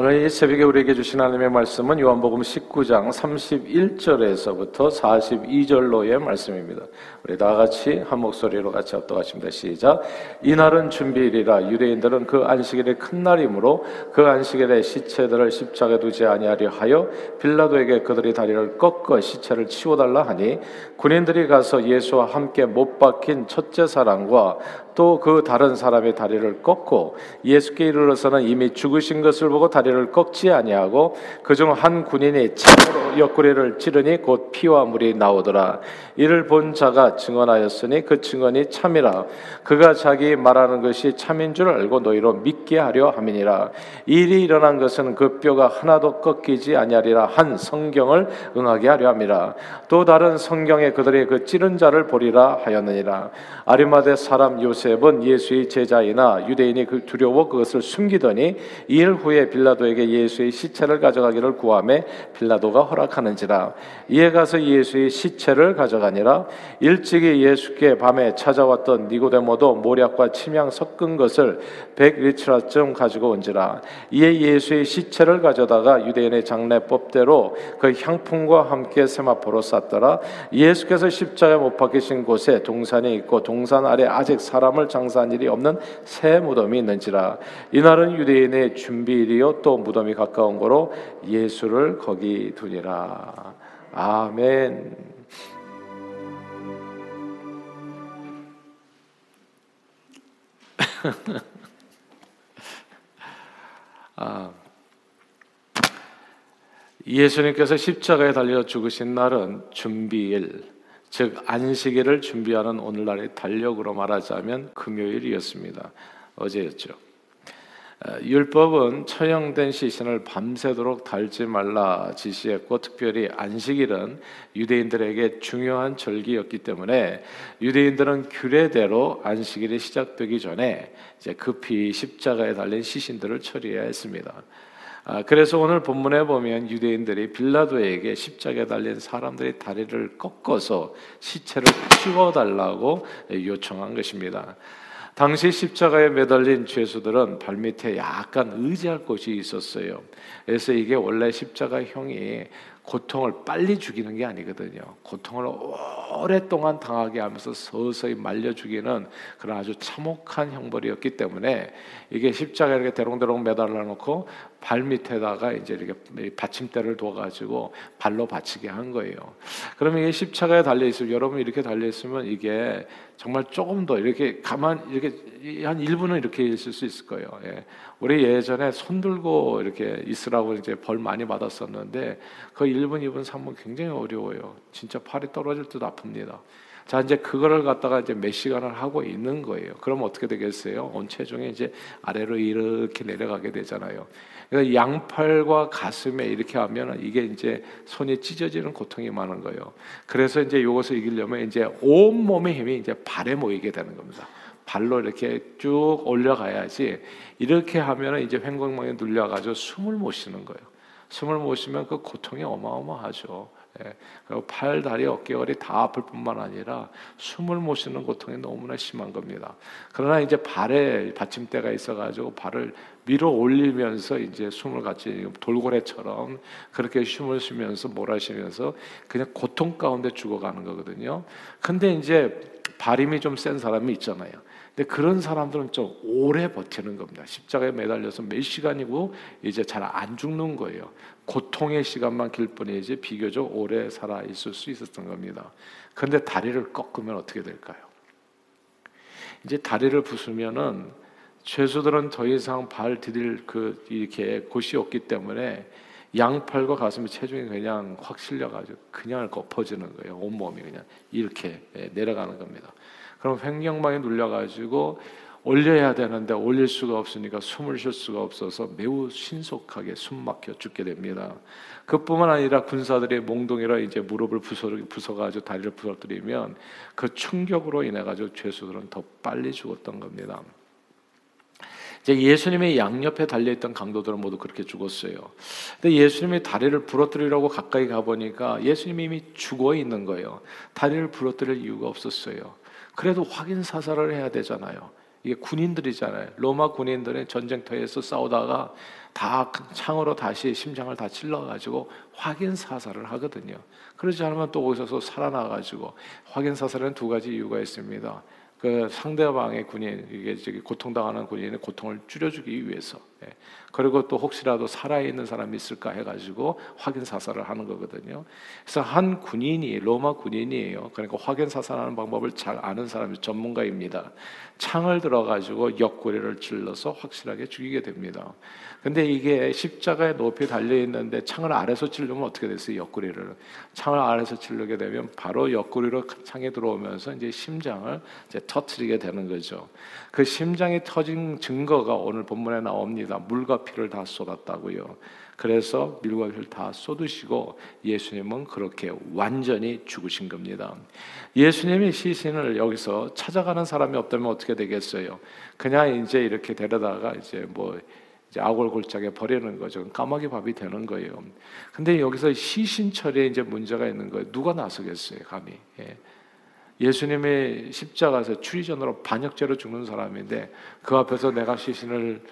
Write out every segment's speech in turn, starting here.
오늘 이 새벽에 우리에게 주신 하나님의 말씀은 요한복음 19장 31절에서부터 42절로의 말씀입니다. 우리 다 같이 한 목소리로 같이 합독하십니다. 시작. 이날은 준비일이라 유대인들은 그 안식일이 큰 날이므로 그 안식일에 시체들을 십자가에 두지 아니하려 하여 빌라도에게 그들이 다리를 꺾어 시체를 치워달라 하니 군인들이 가서 예수와 함께 못 박힌 첫째 사람과 또 그 다른 사람의 다리를 꺾고 예수께 이르러서는 이미 죽으신 것을 보고 다리 를 꺾지 아니하고 그중 한 군인이 창으로 옆구리를 찌르니 곧 피와 물이 나오더라. 이를 본 자가 증언하였으니 그 증언이 참이라. 그가 자기 말하는 것이 참인 줄 알고 너희로 믿게 하려 함이니라. 일이 일어난 것은 그 뼈가 하나도 꺾이지 아니하리라 한 성경을 응하게 하려 함이라. 또 다른 성경에 그들이 그 찌른 자를 보리라 하였느니라. 아리마대 사람 요셉은 예수의 제자이나 유대인이 그 두려워 그것을 숨기더니 일 후에 빌라 도에게 예수의 시체를 가져가기를 구함에 빌라도가 허락하는지라. 이에 가서 예수의 시체를 가져가니라. 일찍이 예수께 밤에 찾아왔던 니고데모도 모략과 침향 섞은 것을 백 리트라쯤 가지고 온지라. 이에 예수의 시체를 가져다가 유대인의 장례법대로 그 향품과 함께 세마포로 쌌더라. 예수께서 십자가에 못 박히신 곳에 동산이 있고 동산 아래 아직 사람을 장사한 일이 없는 새 무덤이 있는지라. 이날은 유대인의 준비일이요 또 무덤이 가까운 거로 예수를 거기 두니라. 아멘. 아, 예수님께서 십자가에 달려 죽으신 날은 준비일, 즉 안식일을 준비하는 오늘날의 달력으로 말하자면 금요일이었습니다. 어제였죠. 어, 율법은 처형된 시신을 밤새도록 달지 말라 지시했고 특별히 안식일은 유대인들에게 중요한 절기였기 때문에 유대인들은 규례대로 안식일이 시작되기 전에 이제 급히 십자가에 달린 시신들을 처리해야 했습니다. 아, 그래서 오늘 본문에 보면 유대인들이 빌라도에게 십자가에 달린 사람들의 다리를 꺾어서 시체를 치워달라고 요청한 것입니다. 당시 십자가에 매달린 죄수들은 발밑에 약간 의지할 곳이 있었어요. 그래서 이게 원래 십자가형이 고통을 빨리 죽이는 게 아니거든요. 고통을 오랫동안 당하게 하면서 서서히 말려 죽이는 그런 아주 참혹한 형벌이었기 때문에 이게 십자가에 이렇게 대롱대롱 매달아 놓고 발 밑에다가 이제 이렇게 받침대를 둬가지고 발로 받치게 한 거예요. 그러면 이게 십자가에 달려 있으면 여러분 이렇게 달려 있으면 이게 정말 조금 더 이렇게 가만 이렇게 한 1분은 이렇게 있을 수 있을 거예요. 예. 우리 예전에 손 들고 이렇게 있으라고 이제 벌 많이 받았었는데 그 1분, 2분, 3분 굉장히 어려워요. 진짜 팔이 떨어질 듯 아픕니다. 자, 이제 그거를 갖다가 이제 몇 시간을 하고 있는 거예요. 그럼 어떻게 되겠어요? 온 체중이 이제 아래로 이렇게 내려가게 되잖아요. 그러니까 양팔과 가슴에 이렇게 하면 이게 이제 손이 찢어지는 고통이 많은 거예요. 그래서 이제 이것을 이기려면 이제 온 몸의 힘이 이제 발에 모이게 되는 겁니다. 발로 이렇게 쭉 올려가야지 이렇게 하면 이제 횡격막에 눌려가지고 숨을 못 쉬는 거예요. 숨을 못 쉬면 그 고통이 어마어마하죠. 예. 그리고 팔, 다리, 어깨걸이 다 아플 뿐만 아니라 숨을 못 쉬는 고통이 너무나 심한 겁니다. 그러나 이제 발에 받침대가 있어가지고 발을 위로 올리면서 이제 숨을 같이 돌고래처럼 그렇게 숨을 쉬면서 몰아쉬면서 그냥 고통 가운데 죽어가는 거거든요. 근데 이제 발힘이 좀 센 사람이 있잖아요. 근데 그런 사람들은 좀 오래 버티는 겁니다. 십자가에 매달려서 몇 시간이고 이제 잘 안 죽는 거예요. 고통의 시간만 길 뿐이지 비교적 오래 살아 있을 수 있었던 겁니다. 그런데 다리를 꺾으면 어떻게 될까요? 이제 다리를 부수면은 죄수들은 더 이상 발 디딜 그 이렇게 곳이 없기 때문에 양팔과 가슴에 체중이 그냥 확 실려가지고 그냥 엎어지는 거예요. 온 몸이 그냥 이렇게 예, 내려가는 겁니다. 그럼 횡령망에 눌려가지고 올려야 되는데 올릴 수가 없으니까 숨을 쉴 수가 없어서 매우 신속하게 숨 막혀 죽게 됩니다. 그뿐만 아니라 군사들의 몽둥이로 이제 무릎을 부서 부서가지고 다리를 부서뜨리면 그 충격으로 인해 가지고 죄수들은 더 빨리 죽었던 겁니다. 이제 예수님의 양옆에 달려있던 강도들은 모두 그렇게 죽었어요. 근데 예수님이 다리를 부러뜨리려고 가까이 가보니까 예수님이 이미 죽어 있는 거예요. 다리를 부러뜨릴 이유가 없었어요. 그래도 확인 사살을 해야 되잖아요. 이게 군인들이잖아요. 로마 군인들은 전쟁터에서 싸우다가 다 창으로 다시 심장을 다 찔러가지고 확인 사살을 하거든요. 그러지 않으면 또 거기서 살아나가지고 확인 사살은 두 가지 이유가 있습니다. 그 상대방의 군인 이게 저기 고통당하는 군인의 고통을 줄여주기 위해서 예. 그리고 또 혹시라도 살아있는 사람이 있을까 해가지고 확인 사살을 하는 거거든요. 그래서 한 군인이 로마 군인이에요. 그러니까 확인 사살하는 방법을 잘 아는 사람이 전문가입니다. 창을 들어가지고 옆구리를 찔러서 확실하게 죽이게 됩니다. 근데 이게 십자가에 높이 달려 있는데 창을 아래서 찔르면 어떻게 됐어요? 옆구리를 창을 아래서 찔르게 되면 바로 옆구리로 창에 들어오면서 이제 심장을 이제 터트리게 되는 거죠. 그 심장이 터진 증거가 오늘 본문에 나옵니다. 물과 피를 다 쏟았다고요. 그래서 밀과 피를 다 쏟으시고 예수님은 그렇게 완전히 죽으신 겁니다. 예수님이 시신을 여기서 찾아가는 사람이 없다면 어떻게 되겠어요? 그냥 이제 이렇게 데려다가 이제 뭐 이제 아골골짜기에 버리는 거죠. 까마귀 밥이 되는 거예요. 근데 여기서 시신 처리에 이제 문제가 있는 거예요. 누가 나서겠어요, 감히? 예. 예수님의 십자가에서 추리전으로 반역죄로 죽는 사람인데 그 앞에서 내가 시신을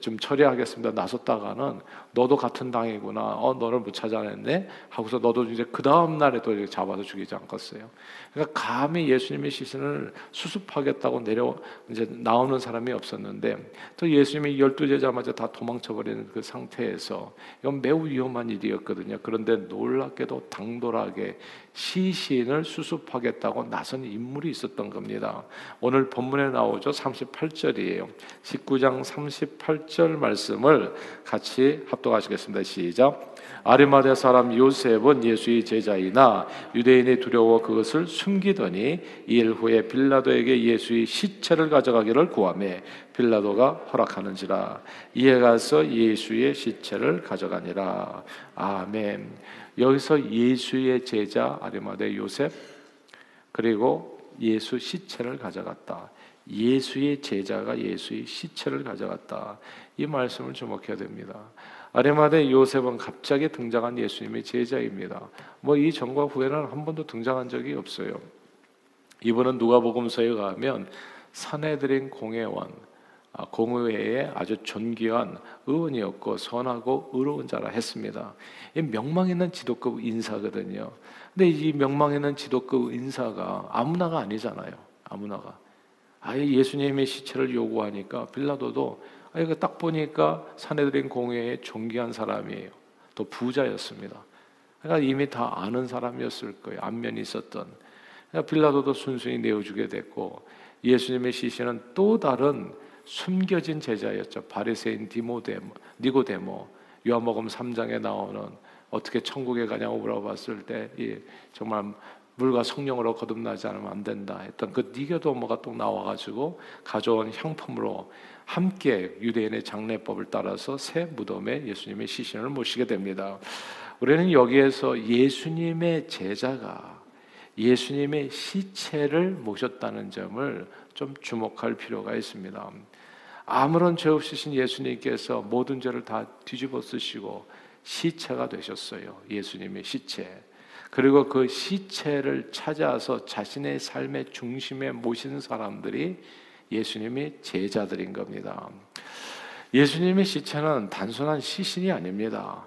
좀 처리하겠습니다. 나섰다가는 너도 같은 당이구나. 어 너를 못 찾아냈네. 하고서 너도 이제 그 다음 날에도 잡아서 죽이지 않겠어요. 그러니까 감히 예수님의 시신을 수습하겠다고 내려 이제 나오는 사람이 없었는데 또 예수님이 열두 제자마저 다 도망쳐버리는 그 상태에서 이건 매우 위험한 일이었거든요. 그런데 놀랍게도 당돌하게 시신을 수습하겠다고 나선 인물이 있었던 겁니다. 오늘 본문에 나오죠. 38절이에요. 19장 38절 말씀을 같이 합독하시겠습니다. 시작. 아리마대 사람 요셉은 예수의 제자이나 유대인이 두려워 그것을 숨기더니 일 후에 빌라도에게 예수의 시체를 가져가기를 구하매 빌라도가 허락하는지라 이에 가서 예수의 시체를 가져가니라 아멘. 여기서 예수의 제자 아리마대 요셉 그리고 예수 시체를 가져갔다. 예수의 제자가 예수의 시체를 가져갔다. 이 말씀을 주목해야 됩니다. 아리마대 요셉은 갑자기 등장한 예수님의 제자입니다. 뭐 이 전과 후에는 한 번도 등장한 적이 없어요. 이분은 누가복음서에 가면 사내들인 공회원 아, 공의회의 아주 존귀한 의원이었고 선하고 의로운 자라 했습니다. 명망 있는 지도급 인사거든요. 근데 이 명망 있는 지도급 인사가 아무나가 아니잖아요. 아무나가. 아예 예수님의 시체를 요구하니까 빌라도도 아 이거 딱 보니까 사내들인 공회의 존귀한 사람이에요. 또 부자였습니다. 그러니까 이미 다 아는 사람이었을 거예요. 안면이 있었던. 그러니까 빌라도도 순순히 내어주게 됐고 예수님의 시신은 또 다른 숨겨진 제자였죠. 바리새인 디모데모, 니고데모. 요한복음 3장에 나오는 어떻게 천국에 가냐고 물어봤을 때이 정말 물과 성령으로 거듭나지 않으면 안 된다 했던 그 니고데모가 또 나와가지고 가져온 향품으로 함께 유대인의 장례법을 따라서 새 무덤에 예수님의 시신을 모시게 됩니다. 우리는 여기에서 예수님의 제자가 예수님의 시체를 모셨다는 점을 좀 주목할 필요가 있습니다. 아무런 죄 없으신 예수님께서 모든 죄를 다 뒤집어 쓰시고 시체가 되셨어요. 예수님의 시체. 그리고 그 시체를 찾아서 자신의 삶의 중심에 모신 사람들이 예수님의 제자들인 겁니다. 예수님의 시체는 단순한 시신이 아닙니다.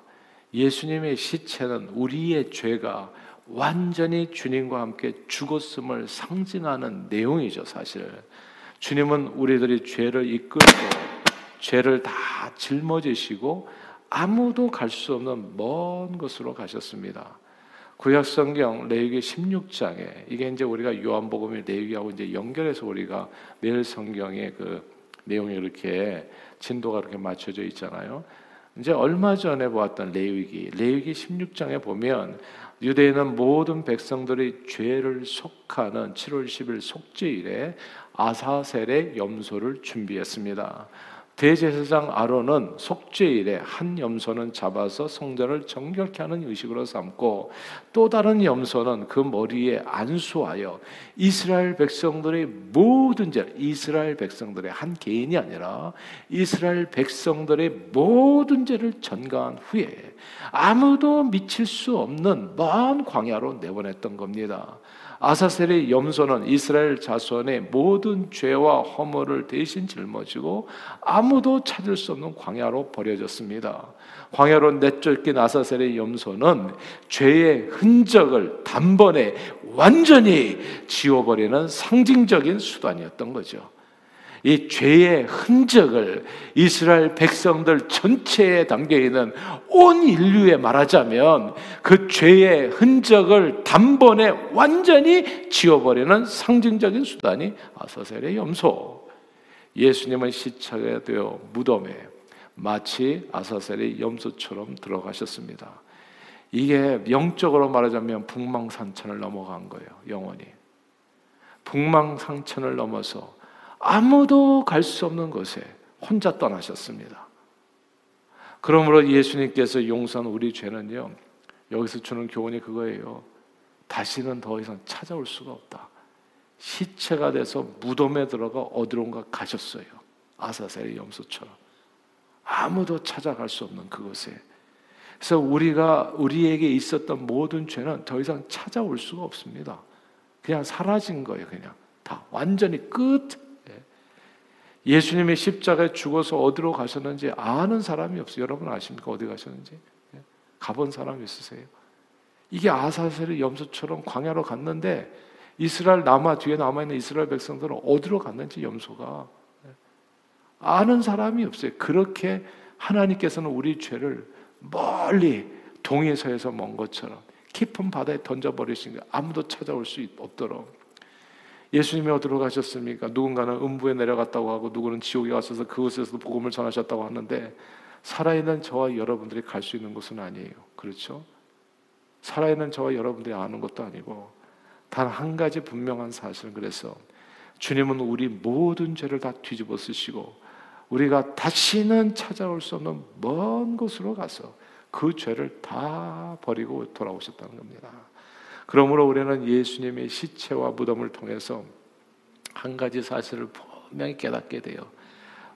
예수님의 시체는 우리의 죄가 완전히 주님과 함께 죽었음을 상징하는 내용이죠, 사실. 주님은 우리들이 죄를 이끌고 죄를 다 짊어지시고 아무도 갈 수 없는 먼 곳으로 가셨습니다. 구약 성경 레위기 16장에 이게 이제 우리가 요한복음의 레위기하고 이제 연결해서 우리가 매일 성경의 그 내용이 이렇게 진도가 이렇게 맞춰져 있잖아요. 이제 얼마 전에 보았던 레위기 레위기 16장에 보면 유대인은 모든 백성들이 죄를 속하는 7월 10일 속죄일에 아사셀의 염소를 준비했습니다. 대제사장 아론은 속죄일에 한 염소는 잡아서 성전을 정결케 하는 의식으로 삼고 또 다른 염소는 그 머리에 안수하여 이스라엘 백성들의 모든 죄, 이스라엘 백성들의 한 개인이 아니라 이스라엘 백성들의 모든 죄를 전가한 후에 아무도 미칠 수 없는 먼 광야로 내보냈던 겁니다. 아사셀의 염소는 이스라엘 자손의 모든 죄와 허물을 대신 짊어지고 아무도 찾을 수 없는 광야로 버려졌습니다. 광야로 내쫓긴 아사셀의 염소는 죄의 흔적을 단번에 완전히 지워버리는 상징적인 수단이었던 거죠. 이 죄의 흔적을 이스라엘 백성들 전체에 담겨 있는 온 인류에 말하자면 그 죄의 흔적을 단번에 완전히 지워버리는 상징적인 수단이 아사셀의 염소. 예수님은 시차가 되어 무덤에 마치 아사셀의 염소처럼 들어가셨습니다. 이게 영적으로 말하자면 북망산천을 넘어간 거예요. 영원히. 북망상천을 넘어서 아무도 갈 수 없는 곳에 혼자 떠나셨습니다. 그러므로 예수님께서 용서한 우리 죄는요, 여기서 주는 교훈이 그거예요. 다시는 더 이상 찾아올 수가 없다. 시체가 돼서 무덤에 들어가 어디론가 가셨어요. 아사셀의 염소처럼. 아무도 찾아갈 수 없는 그곳에. 그래서 우리가, 우리에게 있었던 모든 죄는 더 이상 찾아올 수가 없습니다. 그냥 사라진 거예요, 그냥. 다. 완전히 끝. 예수님이 십자가에 죽어서 어디로 가셨는지 아는 사람이 없어요. 여러분 아십니까? 어디 가셨는지? 예? 가본 사람 있으세요? 이게 아사셀의 염소처럼 광야로 갔는데 이스라엘 남아 뒤에 남아 있는 이스라엘 백성들은 어디로 갔는지 염소가 예? 아는 사람이 없어요. 그렇게 하나님께서는 우리 죄를 멀리 동해서에서 먼 것처럼 깊은 바다에 던져 버리신 거 아무도 찾아올 수 없도록 예수님이 어디로 가셨습니까? 누군가는 음부에 내려갔다고 하고 누구는 지옥에 가셔서 그곳에서 복음을 전하셨다고 하는데 살아있는 저와 여러분들이 갈 수 있는 곳은 아니에요. 그렇죠? 살아있는 저와 여러분들이 아는 것도 아니고 단 한 가지 분명한 사실은 그래서 주님은 우리 모든 죄를 다 뒤집어 쓰시고 우리가 다시는 찾아올 수 없는 먼 곳으로 가서 그 죄를 다 버리고 돌아오셨다는 겁니다. 그러므로 우리는 예수님의 시체와 무덤을 통해서 한 가지 사실을 분명히 깨닫게 돼요.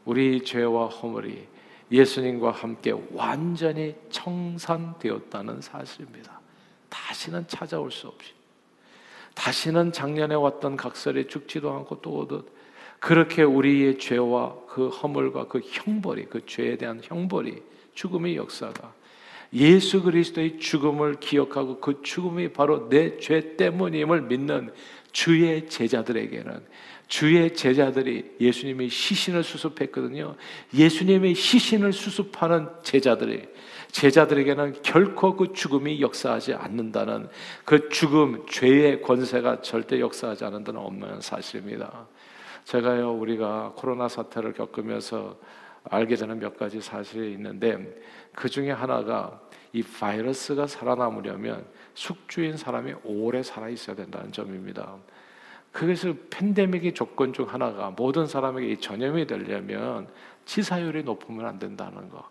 우리 죄와 허물이 예수님과 함께 완전히 청산되었다는 사실입니다. 다시는 찾아올 수 없이. 다시는 작년에 왔던 각설에 죽지도 않고 또 오듯 그렇게 우리의 죄와 그 허물과 그 형벌이 그 죄에 대한 형벌이 죽음의 역사가 예수 그리스도의 죽음을 기억하고 그 죽음이 바로 내 죄 때문임을 믿는 주의 제자들에게는 주의 제자들이 예수님의 시신을 수습했거든요. 예수님의 시신을 수습하는 제자들이 제자들에게는 결코 그 죽음이 역사하지 않는다는 그 죽음, 죄의 권세가 절대 역사하지 않는다는 없는 사실입니다. 제가요, 우리가 코로나 사태를 겪으면서 알게 되는 몇 가지 사실이 있는데 그 중에 하나가 이 바이러스가 살아남으려면 숙주인 사람이 오래 살아 있어야 된다는 점입니다. 그래서 팬데믹의 조건 중 하나가 모든 사람에게 전염이 되려면 치사율이 높으면 안 된다는 거.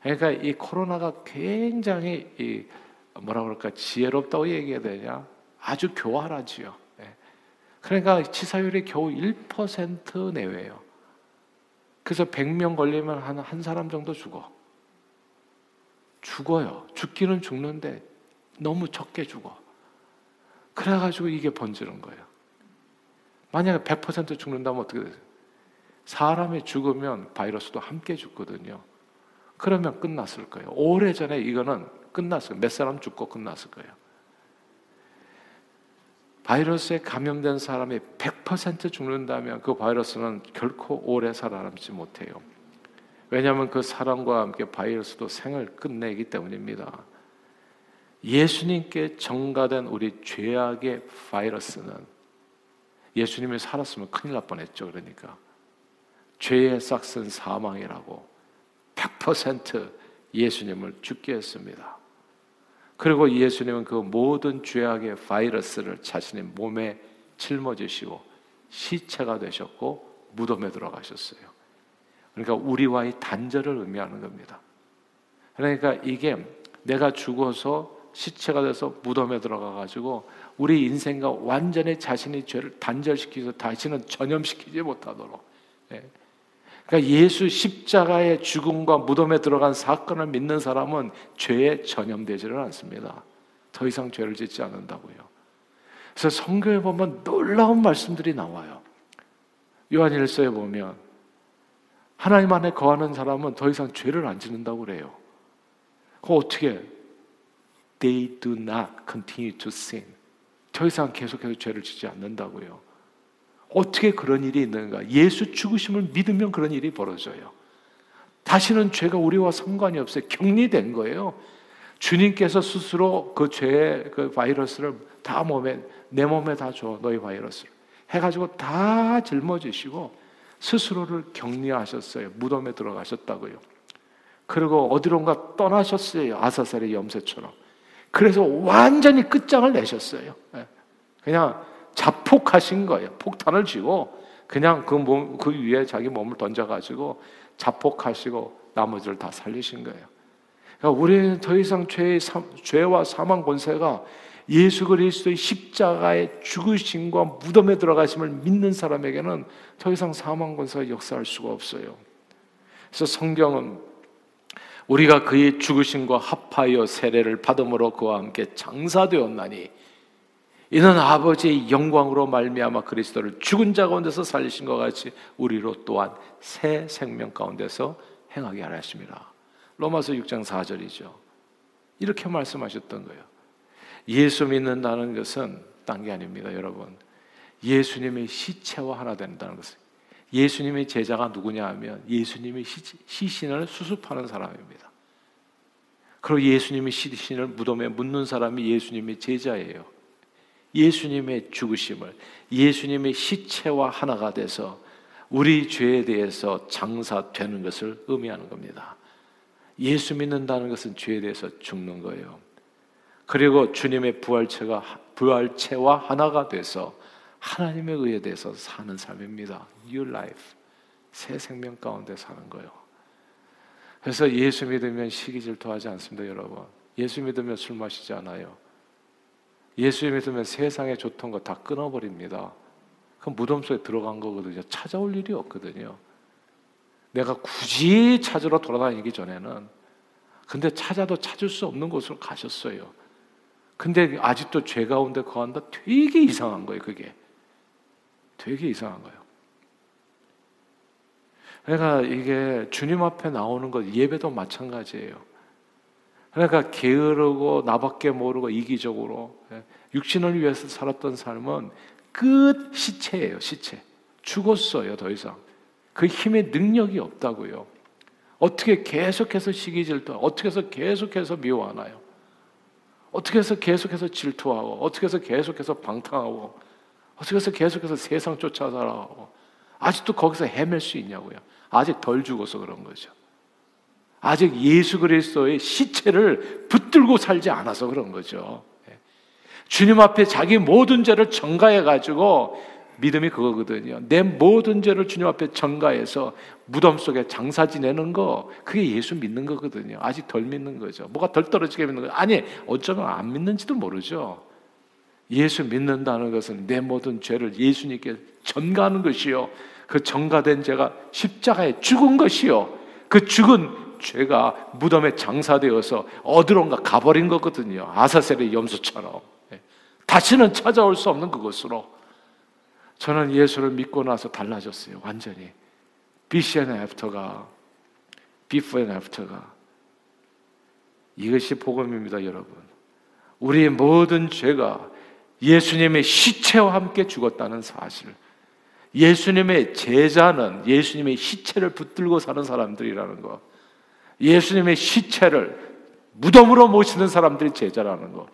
그러니까 이 코로나가 굉장히 이 뭐라 그럴까 지혜롭다고 얘기해야 되냐? 아주 교활하지요. 예. 그러니까 치사율이 겨우 1% 내외예요. 그래서 100명 걸리면 한, 한 사람 정도 죽어. 죽어요. 죽기는 죽는데 너무 적게 죽어. 그래가지고 이게 번지는 거예요. 만약에 100% 죽는다면 어떻게 되세요? 사람이 죽으면 바이러스도 함께 죽거든요. 그러면 끝났을 거예요. 오래전에 이거는 끝났어요. 몇 사람 죽고 끝났을 거예요. 바이러스에 감염된 사람이 100% 죽는다면 그 바이러스는 결코 오래 살아남지 못해요. 왜냐하면 그 사랑과 함께 바이러스도 생을 끝내기 때문입니다. 예수님께 정가된 우리 죄악의 바이러스는 예수님이 살았으면 큰일 날 뻔했죠. 그러니까 죄의 싹슨 사망이라고 100% 예수님을 죽게 했습니다. 그리고 예수님은 그 모든 죄악의 바이러스를 자신의 몸에 짊어지시고 시체가 되셨고 무덤에 들어가셨어요. 그러니까 우리와의 단절을 의미하는 겁니다. 그러니까 이게 내가 죽어서 시체가 돼서 무덤에 들어가 가지고 우리 인생과 완전히 자신의 죄를 단절시키서 다시는 전염시키지 못하도록. 예. 그러니까 예수 십자가의 죽음과 무덤에 들어간 사건을 믿는 사람은 죄에 전염되지는 않습니다. 더 이상 죄를 짓지 않는다고요. 그래서 성경에 보면 놀라운 말씀들이 나와요. 요한일서에 보면 하나님 안에 거하는 사람은 더 이상 죄를 안 짓는다고 그래요. 그 어떻게? They do not continue to sin. 더 이상 계속해서 죄를 짓지 않는다고요. 어떻게 그런 일이 있는가? 예수 죽으심을 믿으면 그런 일이 벌어져요. 다시는 죄가 우리와 상관이 없어요. 격리된 거예요. 주님께서 스스로 그 죄의 그 바이러스를 다 몸에 내 몸에 다 줘. 너희 바이러스를 해 가지고 다 짊어지시고 스스로를 격리하셨어요. 무덤에 들어가셨다고요. 그리고 어디론가 떠나셨어요. 아사살의 염세처럼. 그래서 완전히 끝장을 내셨어요. 예. 그냥 자폭하신 거예요. 폭탄을 쥐고 그냥 그 몸, 그 위에 자기 몸을 던져가지고 자폭하시고 나머지를 다 살리신 거예요. 그러니까 우리는 더 이상 죄의, 죄와 사망 권세가 예수 그리스도의 십자가의 죽으심과 무덤에 들어가심을 믿는 사람에게는 더 이상 사망 권세가 역사할 수가 없어요. 그래서 성경은 우리가 그의 죽으심과 합하여 세례를 받음으로 그와 함께 장사되었나니 이는 아버지의 영광으로 말미암아 그리스도를 죽은 자 가운데서 살리신 것 같이 우리로 또한 새 생명 가운데서 행하게 하라 하십니다. 로마서 6장 4절이죠. 이렇게 말씀하셨던 거예요. 예수 믿는다는 것은 딴 게 아닙니다, 여러분. 예수님의 시체와 하나 된다는 것은 예수님의 제자가 누구냐 하면 예수님의 시신을 수습하는 사람입니다. 그리고 예수님의 시신을 무덤에 묻는 사람이 예수님의 제자예요. 예수님의 죽으심을 예수님의 시체와 하나가 돼서 우리 죄에 대해서 장사되는 것을 의미하는 겁니다. 예수 믿는다는 것은 죄에 대해서 죽는 거예요. 그리고 주님의 부활체가 부활체와 하나가 돼서 하나님의 의에 대해서 사는 삶입니다. New life. 새 생명 가운데 사는 거예요. 그래서 예수 믿으면 시기 질투하지 않습니다, 여러분. 예수 믿으면 술 마시지 않아요. 예수 믿으면 세상에 좋던 거 다 끊어버립니다. 그 무덤 속에 들어간 거거든요. 찾아올 일이 없거든요. 내가 굳이 찾으러 돌아다니기 전에는 근데 찾아도 찾을 수 없는 곳으로 가셨어요. 근데 아직도 죄 가운데 거한다? 되게 이상한 거예요, 그게. 되게 이상한 거예요. 그러니까 이게 주님 앞에 나오는 것, 예배도 마찬가지예요. 그러니까 게으르고 나밖에 모르고 이기적으로 예, 육신을 위해서 살았던 삶은 끝 시체예요, 시체. 죽었어요, 더 이상. 그 힘의 능력이 없다고요. 어떻게 계속해서 시기 질투, 어떻게 해서 계속해서 미워하나요? 어떻게 해서 계속해서 질투하고, 어떻게 해서 계속해서 방탕하고, 어떻게 해서 계속해서 세상 쫓아 살아가고, 아직도 거기서 헤맬 수 있냐고요. 아직 덜 죽어서 그런 거죠. 아직 예수 그리스도의 시체를 붙들고 살지 않아서 그런 거죠. 예. 주님 앞에 자기 모든 죄를 전가해 가지고 믿음이 그거거든요. 내 모든 죄를 주님 앞에 전가해서 무덤 속에 장사 지내는 거, 그게 예수 믿는 거거든요. 아직 덜 믿는 거죠. 뭐가 덜 떨어지게 믿는 거예요. 아니, 어쩌면 안 믿는지도 모르죠. 예수 믿는다는 것은 내 모든 죄를 예수님께 전가하는 것이요. 그 전가된 죄가 십자가에 죽은 것이요. 그 죽은 죄가 무덤에 장사되어서 어디론가 가버린 거거든요. 아사셀의 염소처럼. 예. 다시는 찾아올 수 없는 그것으로. 저는 예수를 믿고 나서 달라졌어요. 완전히. BC and after가, before and after가. 이것이 복음입니다, 여러분. 우리의 모든 죄가 예수님의 시체와 함께 죽었다는 사실. 예수님의 제자는 예수님의 시체를 붙들고 사는 사람들이라는 것. 예수님의 시체를 무덤으로 모시는 사람들이 제자라는 것.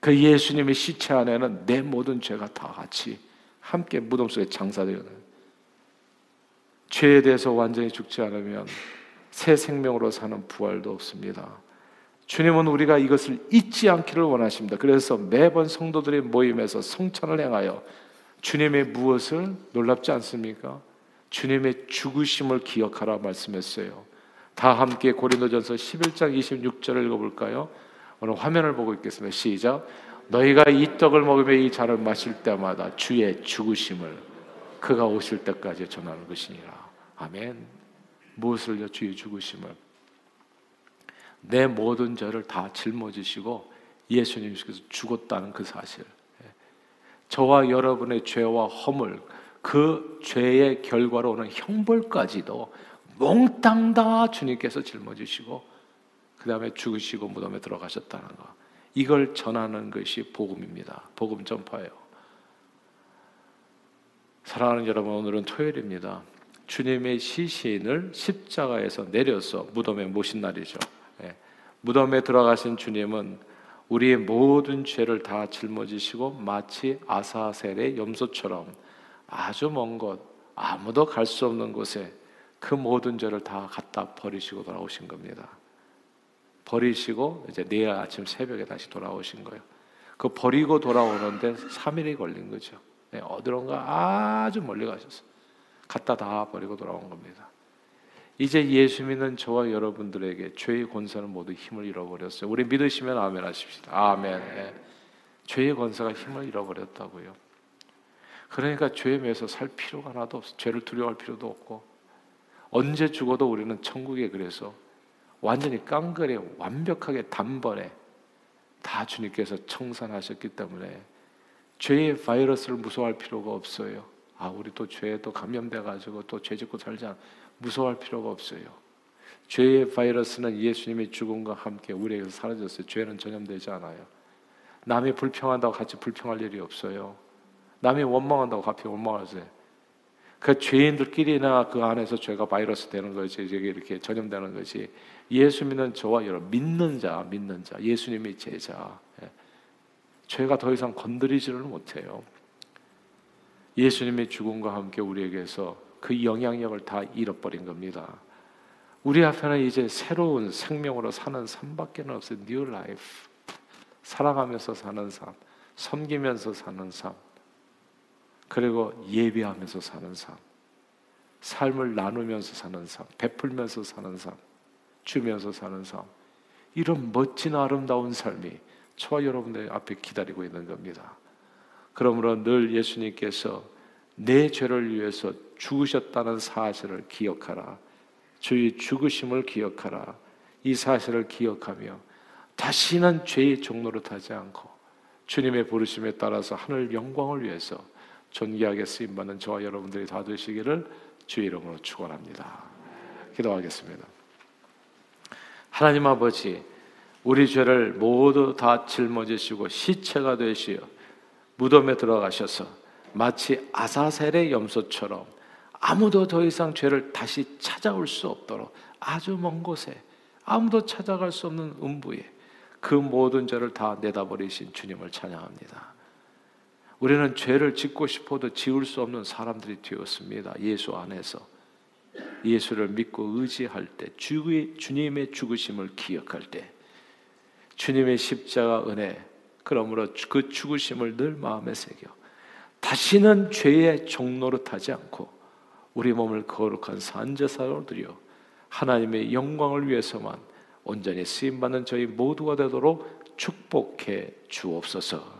그 예수님의 시체 안에는 내 모든 죄가 다 같이 함께 무덤 속에 장사되는 죄에 대해서 완전히 죽지 않으면 새 생명으로 사는 부활도 없습니다. 주님은 우리가 이것을 잊지 않기를 원하십니다. 그래서 매번 성도들의 모임에서 성찬을 행하여 주님의 무엇을 놀랍지 않습니까? 주님의 죽으심을 기억하라 말씀했어요. 다 함께 고린도전서 11장 26절을 읽어볼까요? 오늘 화면을 보고 있겠습니다. 시작. 너희가 이 떡을 먹으며 이 잔을 마실 때마다 주의 죽으심을 그가 오실 때까지 전하는 것이니라. 아멘. 무엇을요? 주의 죽으심을. 내 모든 죄를 다 짊어지시고 예수님께서 죽었다는 그 사실. 예. 저와 여러분의 죄와 허물, 그 죄의 결과로 오는 형벌까지도 몽땅 다 주님께서 짊어지시고 그 다음에 죽으시고 무덤에 들어가셨다는 거. 이걸 전하는 것이 복음입니다. 복음 전파예요. 사랑하는 여러분, 오늘은 토요일입니다. 주님의 시신을 십자가에서 내려서 무덤에 모신 날이죠. 예. 무덤에 들어가신 주님은 우리의 모든 죄를 다 짊어지시고 마치 아사셀의 염소처럼 아주 먼 곳, 아무도 갈 수 없는 곳에 그 모든 죄를 다 갖다 버리시고 돌아오신 겁니다. 버리시고 이제 내일 아침 새벽에 다시 돌아오신 거예요. 그 버리고 돌아오는데 3일이 걸린 거죠. 네, 어디론가 아주 멀리 가셨어요. 갖다 다 버리고 돌아온 겁니다. 이제 예수 믿는 저와 여러분들에게 죄의 권세는 모두 힘을 잃어버렸어요. 우리 믿으시면 아멘 하십시다. 아멘. 네. 죄의 권세가 힘을 잃어버렸다고요. 그러니까 죄에 매서 살 필요가 하나도 없어. 죄를 두려워할 필요도 없고 언제 죽어도 우리는 천국에 그래서 완전히 깡그레 완벽하게 단번에 다 주님께서 청산하셨기 때문에 죄의 바이러스를 무서워할 필요가 없어요. 아, 우리 또 죄에 또 감염돼 가지고 또 죄 짓고 살자 무서워할 필요가 없어요. 죄의 바이러스는 예수님의 죽음과 함께 우리에게서 사라졌어요. 죄는 전염되지 않아요. 남이 불평한다고 같이 불평할 일이 없어요. 남이 원망한다고 같이 원망하세요. 그 죄인들끼리나 그 안에서 죄가 바이러스 되는 이게 이렇게 전염되는 거지. 예수 믿는 저와 여러분 믿는 자, 믿는 자, 예수님의 제자, 예. 죄가 더 이상 건드리지를 못해요. 예수님의 죽음과 함께 우리에게서 그 영향력을 다 잃어버린 겁니다. 우리 앞에는 이제 새로운 생명으로 사는 삶밖에 없어요. New life. 살아가면서 사는 삶, 섬기면서 사는 삶, 그리고 예배하면서 사는 삶, 삶을 나누면서 사는 삶, 베풀면서 사는 삶, 주면서 사는 삶. 이런 멋진 아름다운 삶이 저와 여러분들 앞에 기다리고 있는 겁니다. 그러므로 늘 예수님께서 내 죄를 위해서 죽으셨다는 사실을 기억하라. 주의 죽으심을 기억하라. 이 사실을 기억하며 다시는 죄의 종로로 타지 않고 주님의 부르심에 따라서 하늘 영광을 위해서 존귀하게 쓰임 받는 저와 여러분들이 다 되시기를 주의 이름으로 축원합니다. 기도하겠습니다. 하나님 아버지, 우리 죄를 모두 다 짊어지시고 시체가 되시어 무덤에 들어가셔서 마치 아사셀의 염소처럼 아무도 더 이상 죄를 다시 찾아올 수 없도록 아주 먼 곳에 아무도 찾아갈 수 없는 음부에 그 모든 죄를 다 내다버리신 주님을 찬양합니다. 우리는 죄를 짓고 싶어도 지울 수 없는 사람들이 되었습니다. 예수 안에서. 예수를 믿고 의지할 때, 주님의 죽으심을 기억할 때, 주님의 십자가 은혜, 그러므로 그 죽으심을 늘 마음에 새겨 다시는 죄의 종로로 타지 않고 우리 몸을 거룩한 산제사로 드려 하나님의 영광을 위해서만 온전히 쓰임 받는 저희 모두가 되도록 축복해 주옵소서.